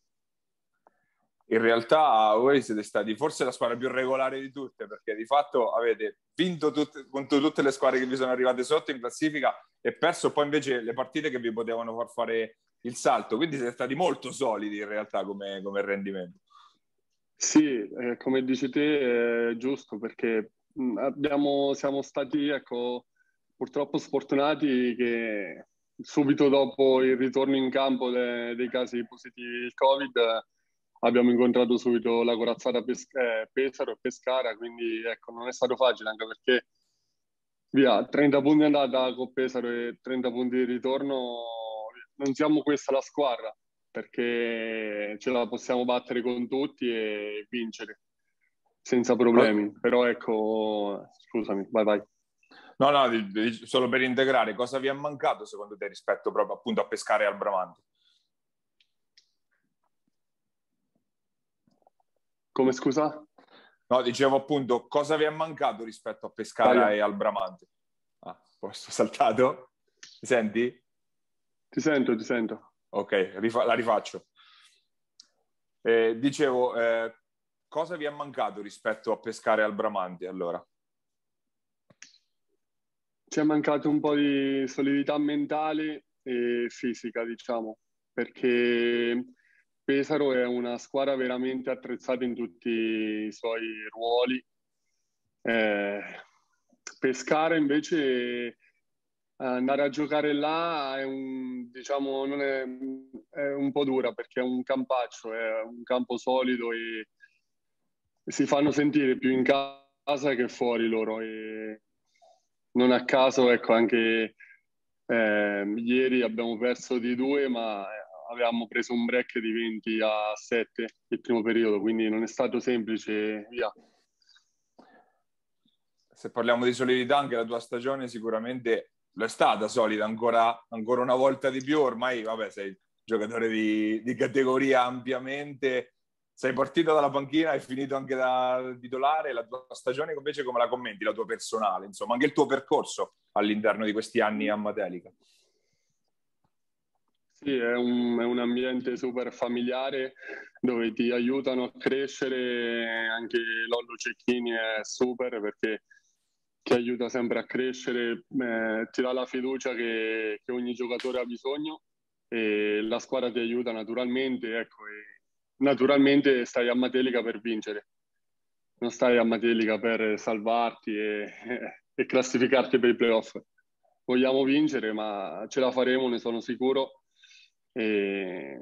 B: In realtà voi siete stati forse la squadra più regolare di tutte, perché di fatto avete vinto tutte, contro tutte le squadre che vi sono arrivate sotto in classifica e perso poi invece le partite che vi potevano far fare il salto. Quindi siete stati molto solidi in realtà come, come rendimento.
D: Sì, eh, come dici te, è giusto perché abbiamo, siamo stati, ecco, purtroppo sfortunati che subito dopo il ritorno in campo de, dei casi positivi di Covid abbiamo incontrato subito la corazzata Pes- eh, Pesaro e Pescara, quindi ecco, non è stato facile anche perché via, 30 punti andata con Pesaro e 30 punti di ritorno, non siamo questa la squadra perché ce la possiamo battere con tutti e vincere senza problemi. Però ecco, scusami, vai vai.
B: No, no, solo per integrare, cosa vi è mancato secondo te rispetto proprio appunto a pescare al Bramante?
D: Come scusa?
B: No, dicevo appunto, cosa vi è mancato rispetto a Pescara Vai. e al Bramante? Ah, posto saltato? Mi senti?
D: Ti sento, ti sento.
B: Ok, rifa- la rifaccio. Eh, dicevo, eh, cosa vi è mancato rispetto a Pescara e al Bramante allora?
D: Ci è mancato un po' di solidità mentale e fisica, diciamo, perché Pesaro è una squadra veramente attrezzata in tutti i suoi ruoli. Eh, Pescara invece andare a giocare là è un, diciamo, è, è, un po' dura perché è un campaccio, è un campo solido e, e si fanno sentire più in casa che fuori loro. E non a caso, ecco, anche eh, ieri abbiamo perso di due, ma avevamo preso un break di 20 a 7 il primo periodo, quindi non è stato semplice, via.
B: Se parliamo di solidità, anche la tua stagione sicuramente lo è stata solida ancora, ancora una volta di più. Ormai, vabbè, sei giocatore di, di categoria ampiamente sei partito dalla panchina, hai finito anche da titolare, la tua stagione invece come la commenti, la tua personale, insomma, anche il tuo percorso all'interno di questi anni a Matelica?
D: Sì, è un, è un, ambiente super familiare dove ti aiutano a crescere, anche Lollo Cecchini è super perché ti aiuta sempre a crescere, eh, ti dà la fiducia che, che, ogni giocatore ha bisogno e la squadra ti aiuta naturalmente, ecco, naturalmente stai a Matelica per vincere, non stai a Matelica per salvarti e, [laughs] e classificarti per i playoff. Vogliamo vincere, ma ce la faremo, ne sono sicuro. E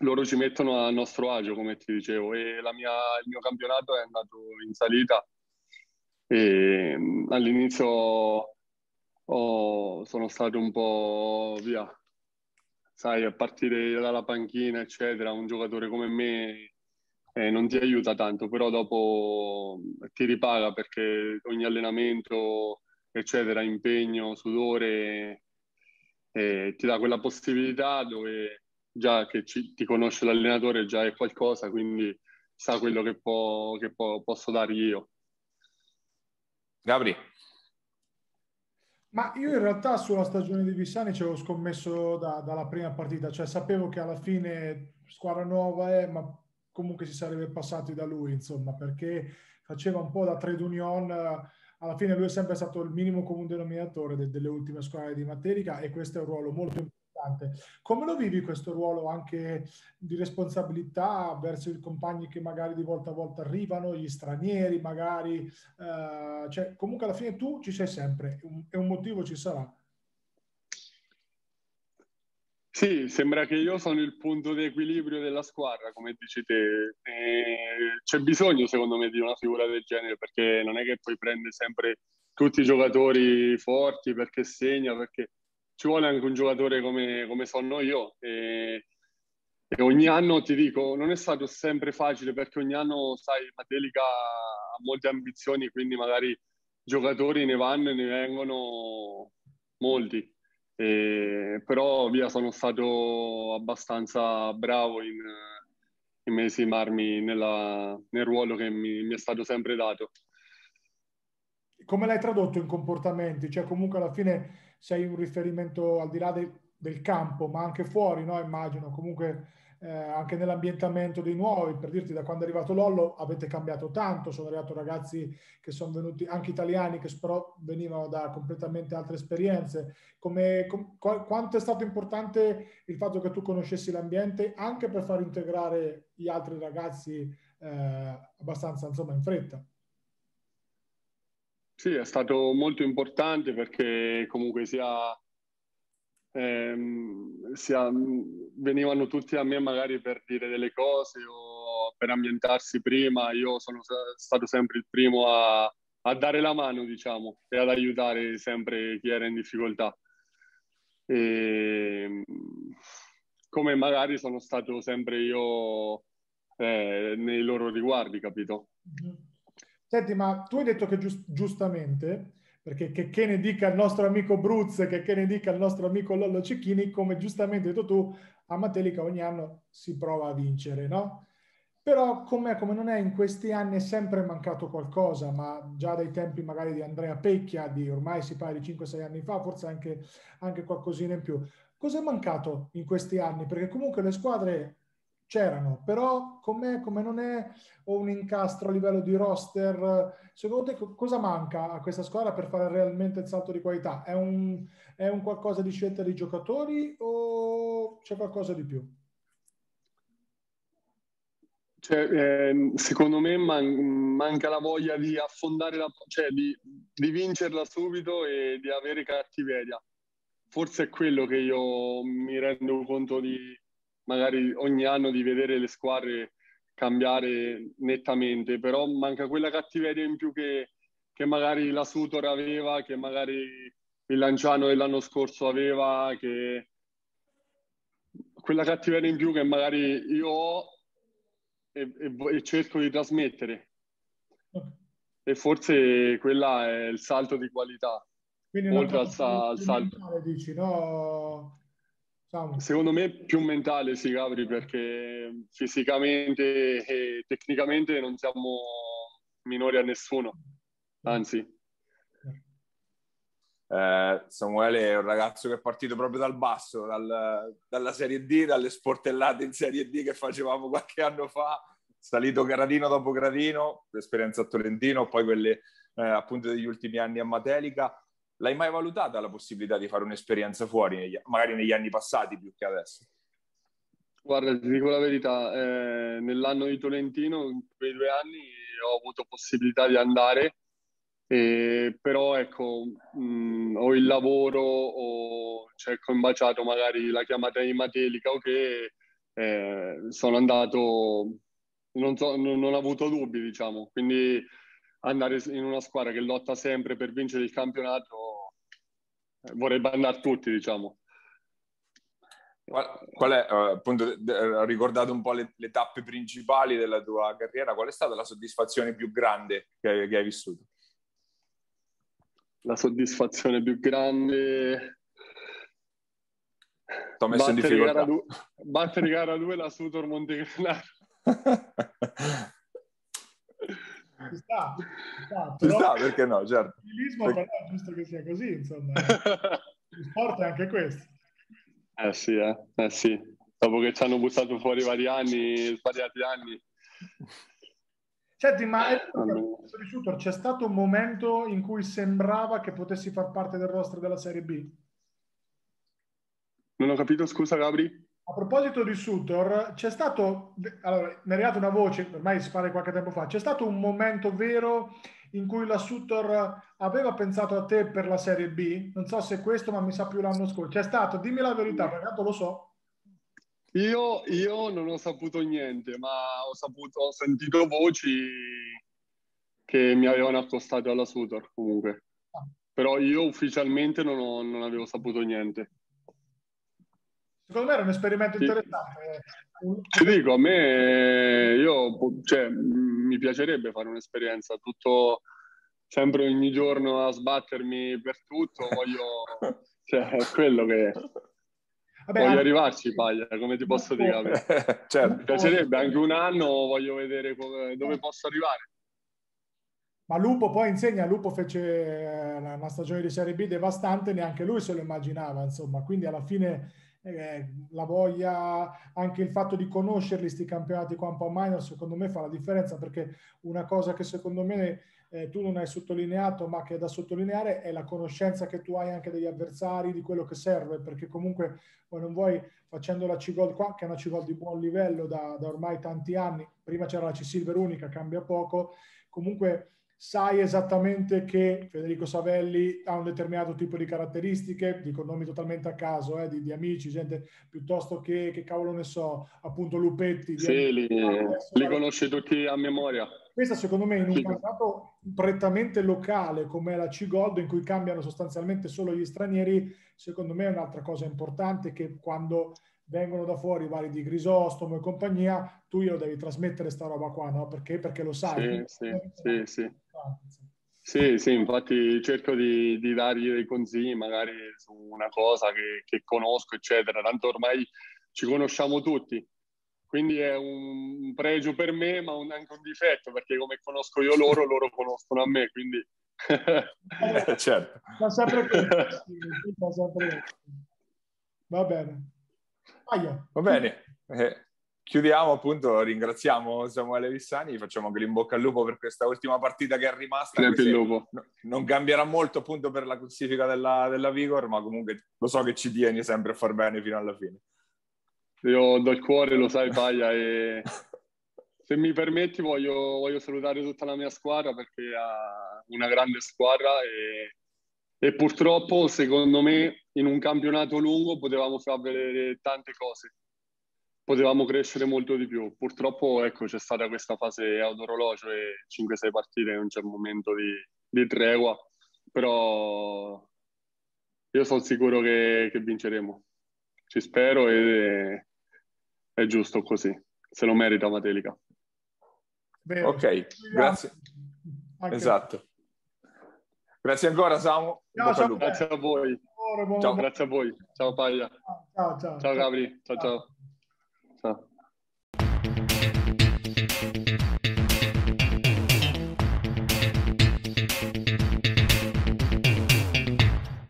D: loro ci mettono a nostro agio, come ti dicevo, e mia, il mio campionato è andato in salita. E all'inizio oh, sono stato un po' via, sai, a partire dalla panchina, eccetera, un giocatore come me eh, non ti aiuta tanto, però dopo ti ripaga perché ogni allenamento, eccetera, impegno, sudore, eh, ti dà quella possibilità dove già che ci, ti conosce l'allenatore già è qualcosa, quindi sa quello che, può, che può, posso dargli io.
B: Gabri.
C: Ma io in realtà sulla stagione di Vissani ci avevo scommesso da, dalla prima partita, cioè sapevo che alla fine squadra nuova è, ma comunque si sarebbe passati da lui, insomma, perché faceva un po' da trade union, alla fine lui è sempre stato il minimo comune denominatore de, delle ultime squadre di Materica e questo è un ruolo molto importante importante. Come lo vivi questo ruolo anche di responsabilità verso i compagni che magari di volta a volta arrivano, gli stranieri magari? Eh, cioè, comunque alla fine tu ci sei sempre e un motivo ci sarà.
D: Sì, sembra che io sono il punto di equilibrio della squadra, come dici te. E c'è bisogno, secondo me, di una figura del genere, perché non è che puoi prendere sempre tutti i giocatori forti perché segna, perché ci vuole anche un giocatore come, come sono io. E E ogni anno ti dico, non è stato sempre facile perché ogni anno, sai, Matelica ha molte ambizioni, quindi magari giocatori ne vanno e ne vengono molti. E, però via sono stato abbastanza bravo in, in medesimarmi nella, nel ruolo che mi, mi è stato sempre dato.
C: Come l'hai tradotto in comportamenti? Cioè comunque alla fine sei un riferimento al di là de, del campo, ma anche fuori, no? Immagino, comunque eh, anche nell'ambientamento dei nuovi, per dirti da quando è arrivato Lollo avete cambiato tanto, sono arrivati ragazzi che sono venuti, anche italiani, che però venivano da completamente altre esperienze. Come, com, quanto è stato importante il fatto che tu conoscessi l'ambiente anche per far integrare gli altri ragazzi eh, abbastanza insomma in fretta?
D: Sì, è stato molto importante perché comunque sia ehm, sia, venivano tutti a me magari per dire delle cose o per ambientarsi prima. Io sono stato sempre il primo a, a dare la mano, diciamo, e ad aiutare sempre chi era in difficoltà. E, come magari sono stato sempre io eh, nei loro riguardi, capito?
C: Senti, ma tu hai detto che giust- giustamente perché che, che, ne dica il nostro amico Bruz, che, che ne dica il nostro amico Lollo Cecchini, come giustamente hai detto tu, a Matelica ogni anno si prova a vincere, no? Però come, come non è in questi anni è sempre mancato qualcosa, ma già dai tempi magari di Andrea Pecchia, di ormai si parla di 5-6 anni fa, forse anche, anche qualcosina in più. Cosa è mancato in questi anni? Perché comunque le squadre c'erano, però come, come non è un incastro a livello di roster, secondo te cosa manca a questa squadra per fare realmente il salto di qualità? È un, è un qualcosa di scelta dei giocatori o c'è qualcosa di più?
D: Cioè, eh, secondo me man- manca la voglia di affondare la, cioè di, di vincerla subito e di avere cattiveria. Forse è quello che io mi rendo conto di, magari ogni anno di vedere le squadre cambiare nettamente, però manca quella cattiveria in più che, che magari la Sutor aveva, che magari il Lanciano dell'anno scorso aveva, che quella cattiveria in più che magari io ho e, e, e cerco di trasmettere. E forse quella è il salto di qualità.
C: Quindi oltre al, al salto. Dici, no?
D: Secondo me più mentale, sì, Gabri, perché fisicamente e tecnicamente non siamo minori a nessuno, anzi.
B: Eh, Samuele è un ragazzo che è partito proprio dal basso, dal, dalla Serie D, dalle sportellate in Serie D che facevamo qualche anno fa, salito gradino dopo gradino, l'esperienza a Tolentino, poi quelle eh, appunto degli ultimi anni a Matelica L'hai mai valutata la possibilità di fare un'esperienza fuori, magari negli anni passati più che adesso?
D: Guarda, ti dico la verità, eh, nell'anno di Tolentino, in quei due anni, ho avuto possibilità di andare, eh, però ecco, mh, mm, ho il lavoro o cioè, ho imbaciato magari la chiamata di Matelica o che eh, sono andato, non, so, non, non ho avuto dubbi, diciamo, quindi andare in una squadra che lotta sempre per vincere il campionato eh, vorrebbe andare tutti, diciamo.
B: Qual, qual è, uh, appunto, ho ricordato un po' le, le, tappe principali della tua carriera, qual è stata la soddisfazione più grande che, che hai vissuto?
D: La soddisfazione più grande...
B: Ti ho messo in difficoltà. Gara
D: du- battere gara 2 la Sutor Montegranaro. [laughs]
C: Ci sta, ci sta,
B: ci sta perché no, certo.
C: Il però è giusto che sia così, insomma. [laughs] Il sport è anche questo.
D: Eh sì, eh, eh sì. Dopo che ci hanno buttato fuori vari anni, svariati anni.
C: Senti, ma c'è stato un momento in cui sembrava che potessi far parte del roster della Serie B?
D: Non ho capito, scusa Gabri.
C: A proposito di Sutor, c'è stato, allora, mi è arrivata una voce, ormai si parla qualche tempo fa, c'è stato un momento vero in cui la Sutor aveva pensato a te per la Serie B? Non so se questo, ma mi sa più l'anno scorso. C'è stato, dimmi la verità, perché tanto lo so.
D: Io, io, non ho saputo niente, ma ho, saputo, ho sentito voci che mi avevano accostato alla Sutor comunque. Ah. Però io ufficialmente non, ho, non avevo saputo niente.
C: Secondo me era un esperimento interessante.
D: Ti dico, a me, io, cioè, mi piacerebbe fare un'esperienza, tutto, sempre ogni giorno a sbattermi per tutto, voglio, [laughs] cioè, è quello che... Vabbè, voglio anche... arrivarci, Paglia, come ti posso dire? [laughs]
B: certo.
D: Mi piacerebbe anche un anno, voglio vedere dove posso arrivare.
C: Ma Lupo poi insegna, Lupo fece una stagione di Serie B devastante, neanche lui se lo immaginava, insomma, quindi alla fine eh, la voglia, anche il fatto di conoscerli, questi campionati qua un po' minor, secondo me fa la differenza, perché una cosa che secondo me eh, tu non hai sottolineato, ma che è da sottolineare, è la conoscenza che tu hai anche degli avversari, di quello che serve, perché comunque poi non vuoi, facendo la C-Gold qua, che è una C-Gold di buon livello da, da ormai tanti anni, prima c'era la C-Silver unica, cambia poco, comunque sai esattamente che Federico Savelli ha un determinato tipo di caratteristiche, dico nomi totalmente a caso, eh, di, di, amici, gente piuttosto che, che cavolo ne so, appunto Lupetti.
D: Sì, li, li conosci tutti a memoria.
C: Questa secondo me in un campionato prettamente locale come la C-Gold in cui cambiano sostanzialmente solo gli stranieri, secondo me è un'altra cosa importante che quando vengono da fuori i vari di Grisostomo e compagnia, tu glielo devi trasmettere sta roba qua, no? Perché? Perché lo sai.
D: Sì, sì, sì, sì. Sì, sì, infatti cerco di, di, dargli dei consigli magari su una cosa che, che, conosco, eccetera. Tanto ormai ci conosciamo tutti, quindi è un pregio per me, ma un, anche un difetto, perché come conosco io loro, [laughs] loro conoscono a me, quindi... [laughs]
B: certo.
C: Va sempre così. [laughs] Va bene.
B: Aia. Va bene. Eh, chiudiamo appunto, ringraziamo Samuele Vissani, facciamo anche bocca al lupo per questa ultima partita che è rimasta.
D: No,
B: non cambierà molto appunto per la classifica della, della, Vigor, ma comunque lo so che ci tieni sempre a far bene fino alla fine.
D: Io do il cuore, lo sai Paglia, e [laughs] se mi permetti voglio, voglio salutare tutta la mia squadra perché ha una grande squadra e e purtroppo secondo me in un campionato lungo potevamo far vedere tante cose, potevamo crescere molto di più. Purtroppo ecco, c'è stata questa fase ad orologio e 5-6 partite, non c'è un momento di, di tregua, però io sono sicuro che, che vinceremo. Ci spero e è giusto così, se lo merita Matelica.
B: Bene. Ok, grazie. Anche esatto. Grazie ancora Samu.
D: Ciao, ciao, grazie a voi. Ciao, grazie a voi. Ciao Paglia.
C: Ciao, ciao.
D: Ciao Gabri. Ciao, ciao. ciao.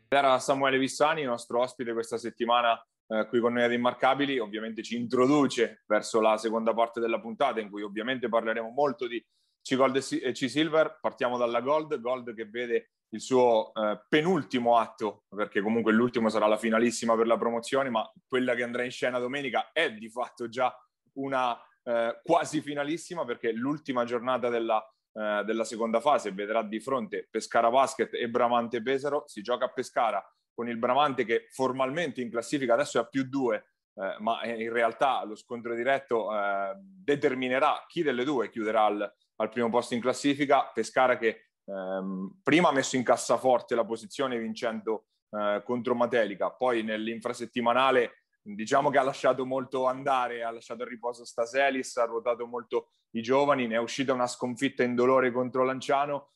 B: Era Samuele Vissani, nostro ospite questa settimana eh, qui con noi ad Immarcabili. Ovviamente ci introduce verso la seconda parte della puntata in cui ovviamente parleremo molto di C-Gold e C-Silver. Partiamo dalla Gold, Gold che vede il suo eh, penultimo atto, perché comunque l'ultimo sarà la finalissima per la promozione, ma quella che andrà in scena domenica è di fatto già una eh, quasi finalissima, perché l'ultima giornata della, eh, della, seconda fase vedrà di fronte Pescara Basket e Bramante Pesaro. Si gioca a Pescara con il Bramante che formalmente in classifica adesso è a più due, eh, ma in realtà lo scontro diretto eh, determinerà chi delle due chiuderà al, al primo posto in classifica. Pescara che ehm, prima ha messo in cassaforte la posizione vincendo eh, contro Matelica, poi nell'infrasettimanale diciamo che ha lasciato molto andare, ha lasciato a riposo Staselis, ha ruotato molto i giovani, ne è uscita una sconfitta indolore contro Lanciano,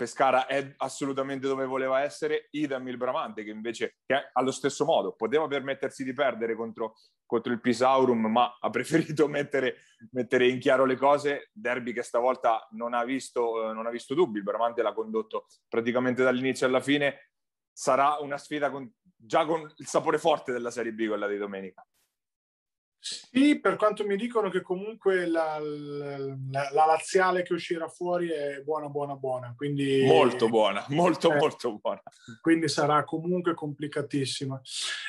B: Pescara è assolutamente dove voleva essere, idem il Bramante che invece che allo stesso modo poteva permettersi di perdere contro, contro il Pisaurum ma ha preferito [laughs] mettere, mettere, in chiaro le cose, derby che stavolta non ha visto, non ha visto dubbi, il Bramante l'ha condotto praticamente dall'inizio alla fine, sarà una sfida con, già con il sapore forte della Serie B quella di domenica.
C: Sì, per quanto mi dicono che comunque la, la, la, laziale che uscirà fuori è buona, buona, buona. Quindi,
B: molto buona, molto, eh, molto buona.
C: Quindi sarà comunque complicatissima.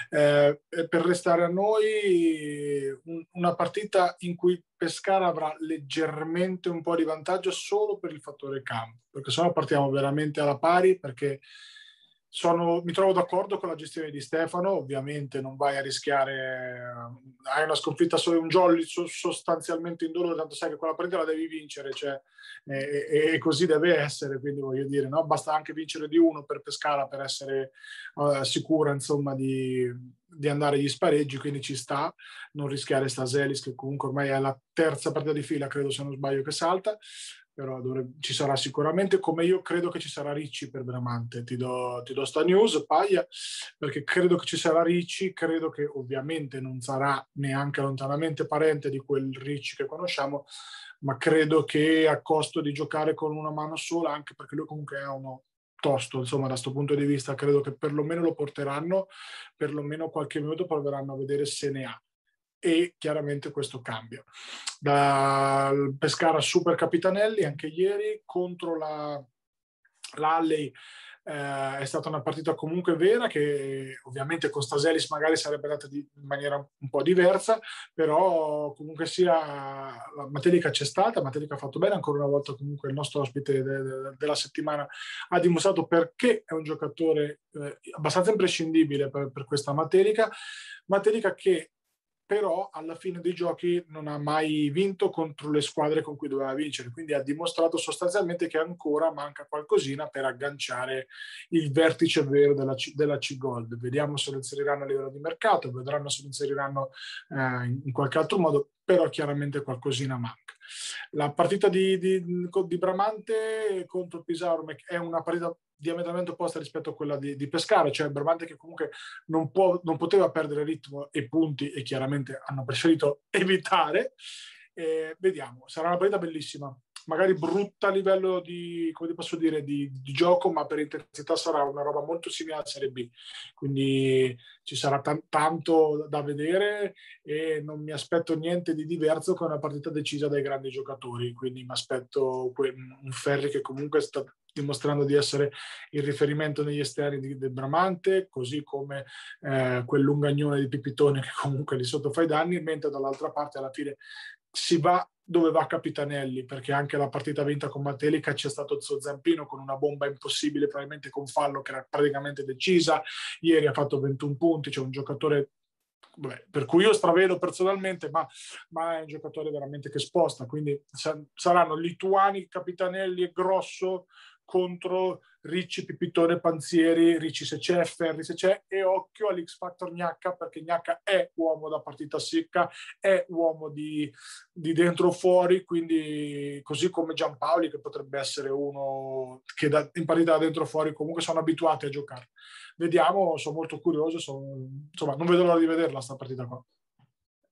C: Eh, per restare a noi, un, una partita in cui Pescara avrà leggermente un po' di vantaggio solo per il fattore campo, perché sennò partiamo veramente alla pari, perché sono, mi trovo d'accordo con la gestione di Stefano, ovviamente non vai a rischiare, hai una sconfitta solo un jolly sostanzialmente indolore, tanto sai che quella partita la devi vincere, cioè, e, e, così deve essere, quindi voglio dire, no? basta anche vincere di uno per Pescara per essere uh, sicura insomma di, di, andare agli spareggi, quindi ci sta, non rischiare Staselis che comunque ormai è la terza partita di fila, credo se non sbaglio, che salta, però dovrebbe, ci sarà sicuramente, come io credo che ci sarà Ricci per Bramante. Ti do, ti do sta news, Paglia, perché credo che ci sarà Ricci, credo che ovviamente non sarà neanche lontanamente parente di quel Ricci che conosciamo, ma credo che a costo di giocare con una mano sola, anche perché lui comunque è uno tosto, insomma, da questo punto di vista, credo che perlomeno lo porteranno, perlomeno qualche minuto proveranno a vedere se ne ha e chiaramente questo cambia. Dal Pescara Super Capitanelli anche ieri contro la, l'Alley eh, è stata una partita comunque vera che ovviamente con Staselis magari sarebbe andata di, in maniera un po' diversa, però comunque sia la Matelica c'è stata, Matelica ha fatto bene, ancora una volta comunque il nostro ospite de, de, della settimana ha dimostrato perché è un giocatore eh, abbastanza imprescindibile per, per questa Matelica, Matelica che però alla fine dei giochi non ha mai vinto contro le squadre con cui doveva vincere, quindi ha dimostrato sostanzialmente che ancora manca qualcosina per agganciare il vertice vero della, C- della C-Gold. Vediamo se lo inseriranno a livello di mercato, vedranno se lo inseriranno eh, in qualche altro modo, però chiaramente qualcosina manca. La partita di, di, di Bramante contro Pisaro è una partita diametralmente opposta rispetto a quella di, di Pescara, cioè Bramante che comunque non, può, non, poteva perdere ritmo e punti e chiaramente hanno preferito [laughs] evitare. Eh, vediamo, sarà una partita bellissima, magari brutta a livello di, come posso dire, di, di, gioco, ma per intensità sarà una roba molto simile alla Serie B. Quindi ci sarà t- tanto da vedere e non mi aspetto niente di diverso con una partita decisa dai grandi giocatori. Quindi mi aspetto que- un Ferri che comunque sta dimostrando di essere il riferimento negli esterni di, del Bramante, così come eh, quel lungagnone di Pipitone che comunque lì sotto fa i danni, mentre dall'altra parte alla fine si va dove va Capitanelli, perché anche la partita vinta con Matelica c'è stato il suo zampino con una bomba impossibile, probabilmente con fallo che era praticamente decisa. Ieri ha fatto 21 punti, c'è un giocatore Beh, per cui io stravedo personalmente, ma, ma, è un giocatore veramente che sposta, quindi saranno Lituani, Capitanelli e Grosso contro Ricci, Pipitone, Panzieri, Ricci se c'è, Ferri se c'è e occhio all'X Factor Gnacca perché Gnacca è uomo da partita secca, è uomo di, di dentro o fuori, quindi così come Giampaoli che potrebbe essere uno che da, in partita da dentro o fuori comunque sono abituati a giocare. Vediamo, sono molto curioso, sono, insomma non vedo l'ora di vederla sta partita qua.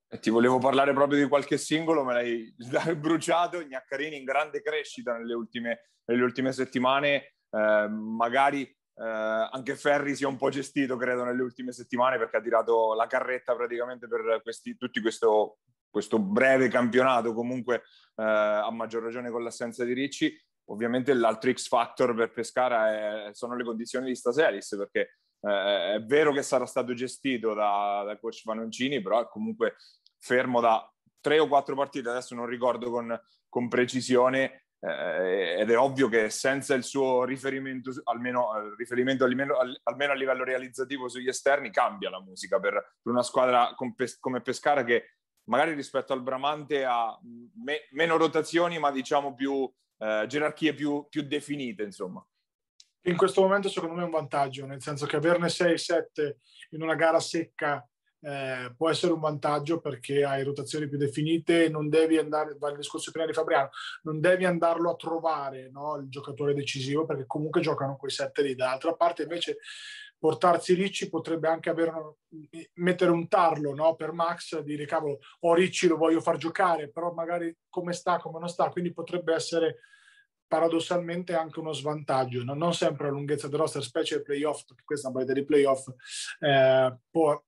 B: Ti volevo parlare proprio di qualche singolo, me l'hai [laughs] bruciato. Gnaccarini in grande crescita nelle ultime, nelle ultime settimane. Eh, magari eh, anche Ferri si è un po' gestito, credo, nelle ultime settimane perché ha tirato la carretta praticamente per questi, tutti questo, questo breve campionato, comunque eh, a maggior ragione con l'assenza di Ricci. Ovviamente l'altro X factor per Pescara è, sono le condizioni di Staselis, perché eh, è vero che sarà stato gestito da, da coach Fanoncini, però è comunque fermo da tre o quattro partite, adesso non ricordo con, con precisione, eh, ed è ovvio che senza il suo riferimento, almeno, eh, riferimento almeno, almeno, a livello realizzativo sugli esterni, cambia la musica per, per una squadra come Pescara che magari rispetto al Bramante ha me, meno rotazioni, ma diciamo più eh, gerarchie più, più definite, insomma.
C: In questo momento secondo me è un vantaggio, nel senso che averne 6-7 in una gara secca eh, può essere un vantaggio perché hai rotazioni più definite, non devi andare, va discorso prima di Fabriano, non devi andarlo a trovare no, il giocatore decisivo perché comunque giocano quei sette lì. Dall'altra parte invece portarsi Ricci potrebbe anche avere, mettere un tarlo no, per Max, dire cavolo, ho Ricci, lo voglio far giocare, però magari come sta, come non sta, quindi potrebbe essere paradossalmente anche uno svantaggio, no? non sempre la lunghezza del roster, specie ai playoff, perché questa è una partita di playoff, eh, può,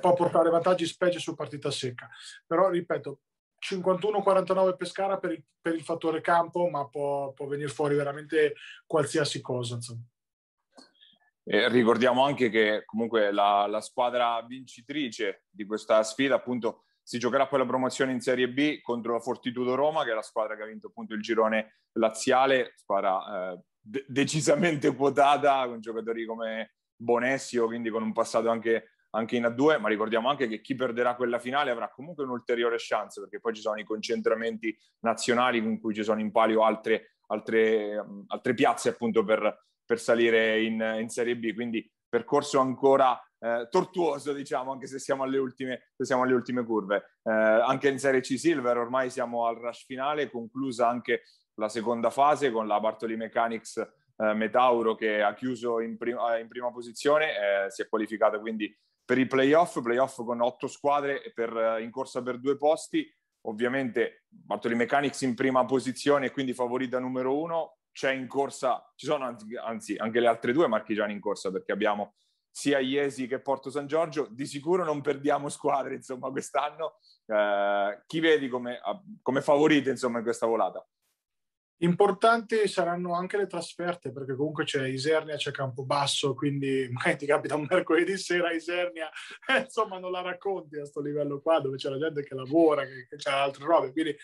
C: può, portare vantaggi specie su partita secca. Però, ripeto, 51-49 Pescara per il, per il, fattore campo, ma può, può venire fuori veramente qualsiasi cosa.
B: Eh, ricordiamo anche che comunque la, la squadra vincitrice di questa sfida appunto si giocherà poi la promozione in Serie B contro la Fortitudo Roma, che è la squadra che ha vinto appunto il girone laziale, squadra eh, de- decisamente quotata con giocatori come Bonessio, quindi con un passato anche, anche in A2, ma ricordiamo anche che chi perderà quella finale avrà comunque un'ulteriore chance, perché poi ci sono i concentramenti nazionali in cui ci sono in palio altre, altre, altre piazze appunto per, per salire in, in Serie B, quindi percorso ancora eh, tortuoso, diciamo, anche se siamo alle ultime, siamo alle ultime curve. Eh, anche in Serie C Silver ormai siamo al rush finale, conclusa anche la seconda fase con la Bartoli Mechanics eh, Metauro che ha chiuso in, prim- in prima posizione, eh, si è qualificata quindi per i playoff, playoff con otto squadre per, eh, in corsa per due posti. Ovviamente Bartoli Mechanics in prima posizione e quindi favorita numero uno, c'è in corsa, ci sono anzi anche le altre due marchigiane in corsa perché abbiamo sia Iesi che Porto San Giorgio. Di sicuro non perdiamo squadre, insomma, quest'anno. Eh, chi vedi come, come favorite, insomma, in questa volata?
C: Importanti saranno anche le trasferte, perché comunque c'è Isernia, c'è Campobasso, quindi [laughs] magari ti capita un mercoledì sera Isernia, eh, [laughs] insomma non la racconti a questo livello qua, dove c'è la gente che lavora, che, che c'è altre robe, quindi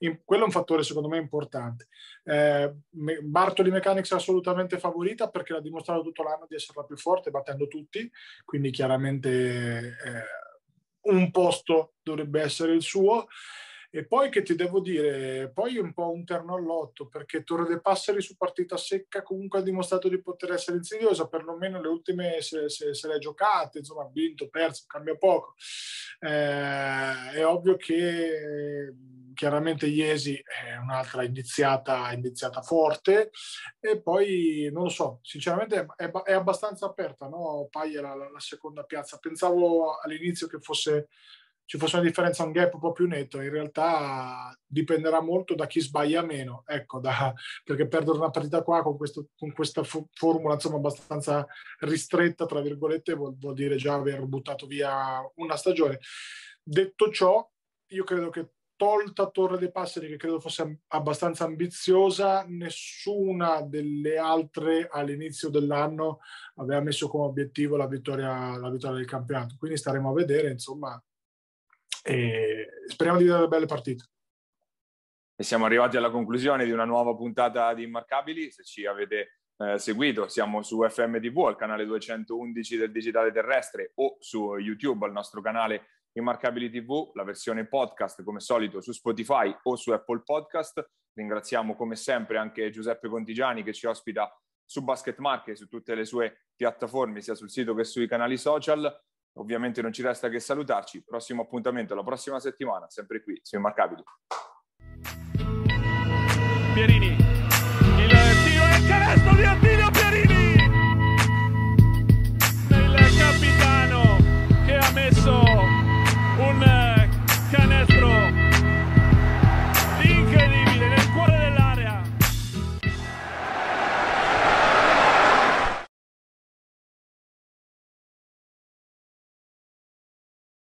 C: in, quello è un fattore secondo me importante. Eh, Bartoli Mechanics è assolutamente favorita perché l'ha dimostrato tutto l'anno di essere la più forte, battendo tutti, quindi chiaramente eh, un posto dovrebbe essere il suo. E poi che ti devo dire, poi è un po' un terno all'otto, perché Torre dei Passeri su partita secca comunque ha dimostrato di poter essere insidiosa, perlomeno le ultime se, se, se le ha giocate, insomma ha vinto, perso, cambia poco. Eh, è ovvio che chiaramente Iesi è un'altra iniziata, iniziata forte e poi non lo so, sinceramente è, è abbastanza aperta, no? Pai era la, la seconda piazza. Pensavo all'inizio che fosse ci fosse una differenza, un gap un po' più netto, in realtà dipenderà molto da chi sbaglia meno, ecco, da, perché perdere una partita qua con, questo, con questa fu- formula insomma abbastanza ristretta, tra virgolette, vuol, vuol, dire già aver buttato via una stagione. Detto ciò, io credo che tolta Torre dei Passeri, che credo fosse abbastanza ambiziosa, nessuna delle altre all'inizio dell'anno aveva messo come obiettivo la vittoria, la vittoria del campionato. Quindi staremo a vedere, insomma, e speriamo di vedere belle partite.
B: E siamo arrivati alla conclusione di una nuova puntata di Immarcabili. Se ci avete eh, seguito, siamo su FMTV, al canale 211 del Digitale Terrestre o su YouTube, al nostro canale Immarcabili TV, la versione podcast come solito su Spotify o su Apple Podcast. Ringraziamo come sempre anche Giuseppe Contigiani che ci ospita su Basket Market, su tutte le sue piattaforme, sia sul sito che sui canali social. Ovviamente non ci resta che salutarci. Prossimo appuntamento la prossima settimana, sempre qui su Immarcabili.
A: Pierini